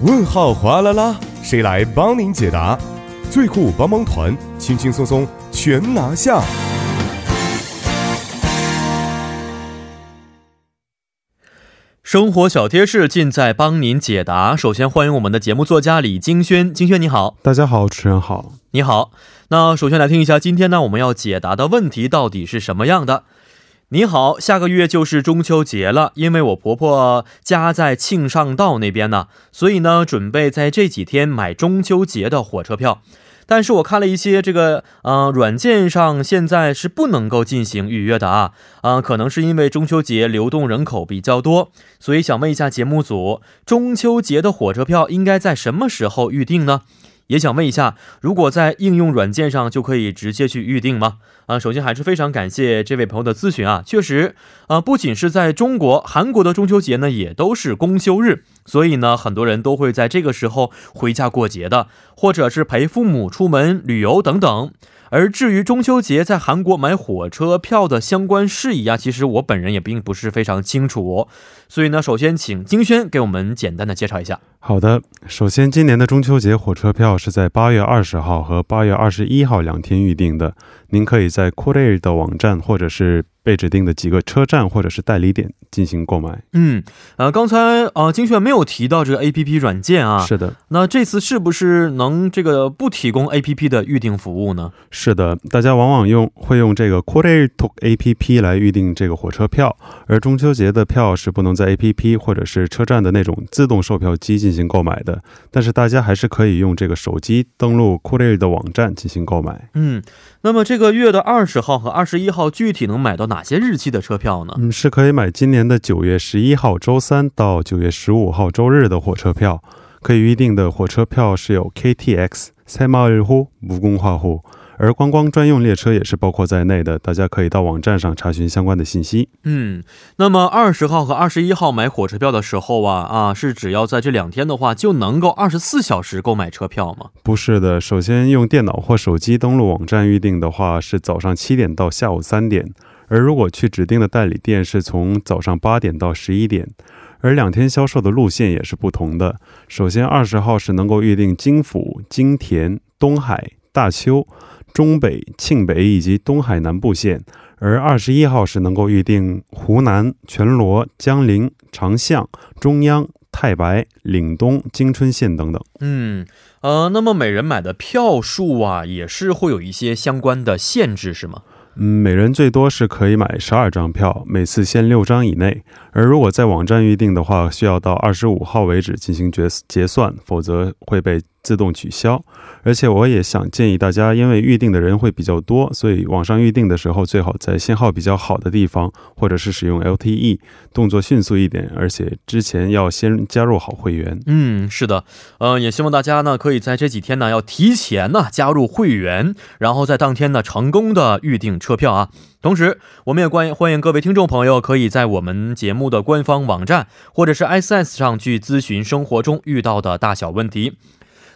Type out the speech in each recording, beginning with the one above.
问号哗啦啦，谁来帮您解答？最酷帮帮团，轻轻松松全拿下。生活小贴士尽在帮您解答。首先欢迎我们的节目作家李金轩，金轩你好，大家好，主持人好，你好。那首先来听一下今天呢我们要解答的问题到底是什么样的？你好，下个月就是中秋节了，因为我婆婆家在庆尚道那边呢，所以呢准备在这几天买中秋节的火车票。但是我看了一些这个，呃，软件上现在是不能够进行预约的啊，啊，可能是因为中秋节流动人口比较多，所以想问一下节目组，中秋节的火车票应该在什么时候预定呢？也想问一下，如果在应用软件上就可以直接去预定吗？啊，首先还是非常感谢这位朋友的咨询啊，确实，啊，不仅是在中国，韩国的中秋节呢也都是公休日，所以呢，很多人都会在这个时候回家过节的，或者是陪父母出门旅游等等。而至于中秋节在韩国买火车票的相关事宜啊，其实我本人也并不是非常清楚，所以呢，首先请金轩给我们简单的介绍一下。好的，首先今年的中秋节火车票是在八月二十号和八月二十一号两天预定的，您可以在 Korea 的网站或者是。被指定的几个车站或者是代理点进行购买。嗯，呃，刚才呃，金炫没有提到这个 A P P 软件啊。是的。那这次是不是能这个不提供 A P P 的预订服务呢？是的，大家往往用会用这个 k o r e Talk A P P 来预定这个火车票，而中秋节的票是不能在 A P P 或者是车站的那种自动售票机进行购买的。但是大家还是可以用这个手机登录 k o r e 的网站进行购买。嗯。那么这个月的二十号和二十一号具体能买到哪些日期的车票呢？嗯，是可以买今年的九月十一号周三到九月十五号周日的火车票。可以预定的火车票是有 KTX、赛马日户、木工化户。而观光专用列车也是包括在内的，大家可以到网站上查询相关的信息。嗯，那么二十号和二十一号买火车票的时候啊啊，是只要在这两天的话就能够二十四小时购买车票吗？不是的，首先用电脑或手机登录网站预定的话，是早上七点到下午三点；而如果去指定的代理店，是从早上八点到十一点。而两天销售的路线也是不同的。首先二十号是能够预定京府、京田、东海、大邱。中北、庆北以及东海南部线，而二十一号是能够预定湖南全罗、江陵、长巷、中央、太白、岭东、京春线等等。嗯，呃，那么每人买的票数啊，也是会有一些相关的限制，是吗？嗯，每人最多是可以买十二张票，每次限六张以内。而如果在网站预订的话，需要到二十五号为止进行决结算，否则会被。自动取消，而且我也想建议大家，因为预定的人会比较多，所以网上预定的时候最好在信号比较好的地方，或者是使用 LTE，动作迅速一点，而且之前要先加入好会员。嗯，是的，呃，也希望大家呢可以在这几天呢要提前呢加入会员，然后在当天呢成功的预订车票啊。同时，我们也欢迎欢迎各位听众朋友可以在我们节目的官方网站或者是 SS 上去咨询生活中遇到的大小问题。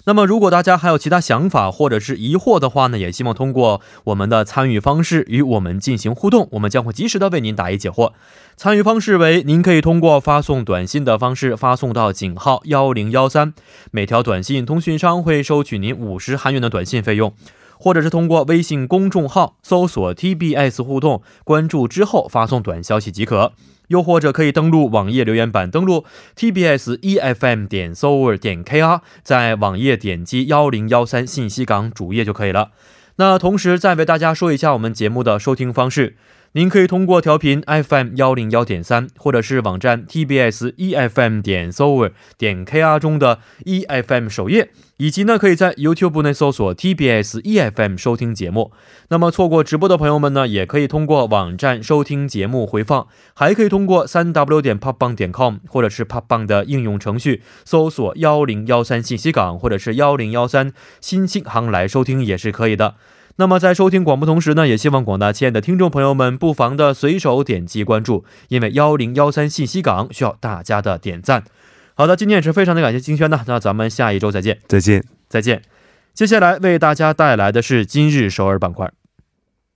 那么，如果大家还有其他想法或者是疑惑的话呢，也希望通过我们的参与方式与我们进行互动，我们将会及时的为您答疑解惑。参与方式为：您可以通过发送短信的方式发送到井号幺零幺三，每条短信通讯商会收取您五十韩元的短信费用，或者是通过微信公众号搜索 TBS 互动，关注之后发送短消息即可。又或者可以登录网页留言板，登录 tbs efm 点 s o u r 点 kr，在网页点击幺零幺三信息港主页就可以了。那同时再为大家说一下我们节目的收听方式。您可以通过调频 FM 幺零幺点三，或者是网站 TBS EFM 点 s o v e r 点 KR 中的 EFM 首页，以及呢，可以在 YouTube 内搜索 TBS EFM 收听节目。那么错过直播的朋友们呢，也可以通过网站收听节目回放，还可以通过三 W 点 popbang 点 com 或者是 popbang 的应用程序搜索幺零幺三信息港或者是幺零幺三新星航来收听也是可以的。那么在收听广播同时呢，也希望广大亲爱的听众朋友们不妨的随手点击关注，因为幺零幺三信息港需要大家的点赞。好的，今天也是非常的感谢金轩呢，那咱们下一周再见，再见，再见。接下来为大家带来的是今日首尔板块。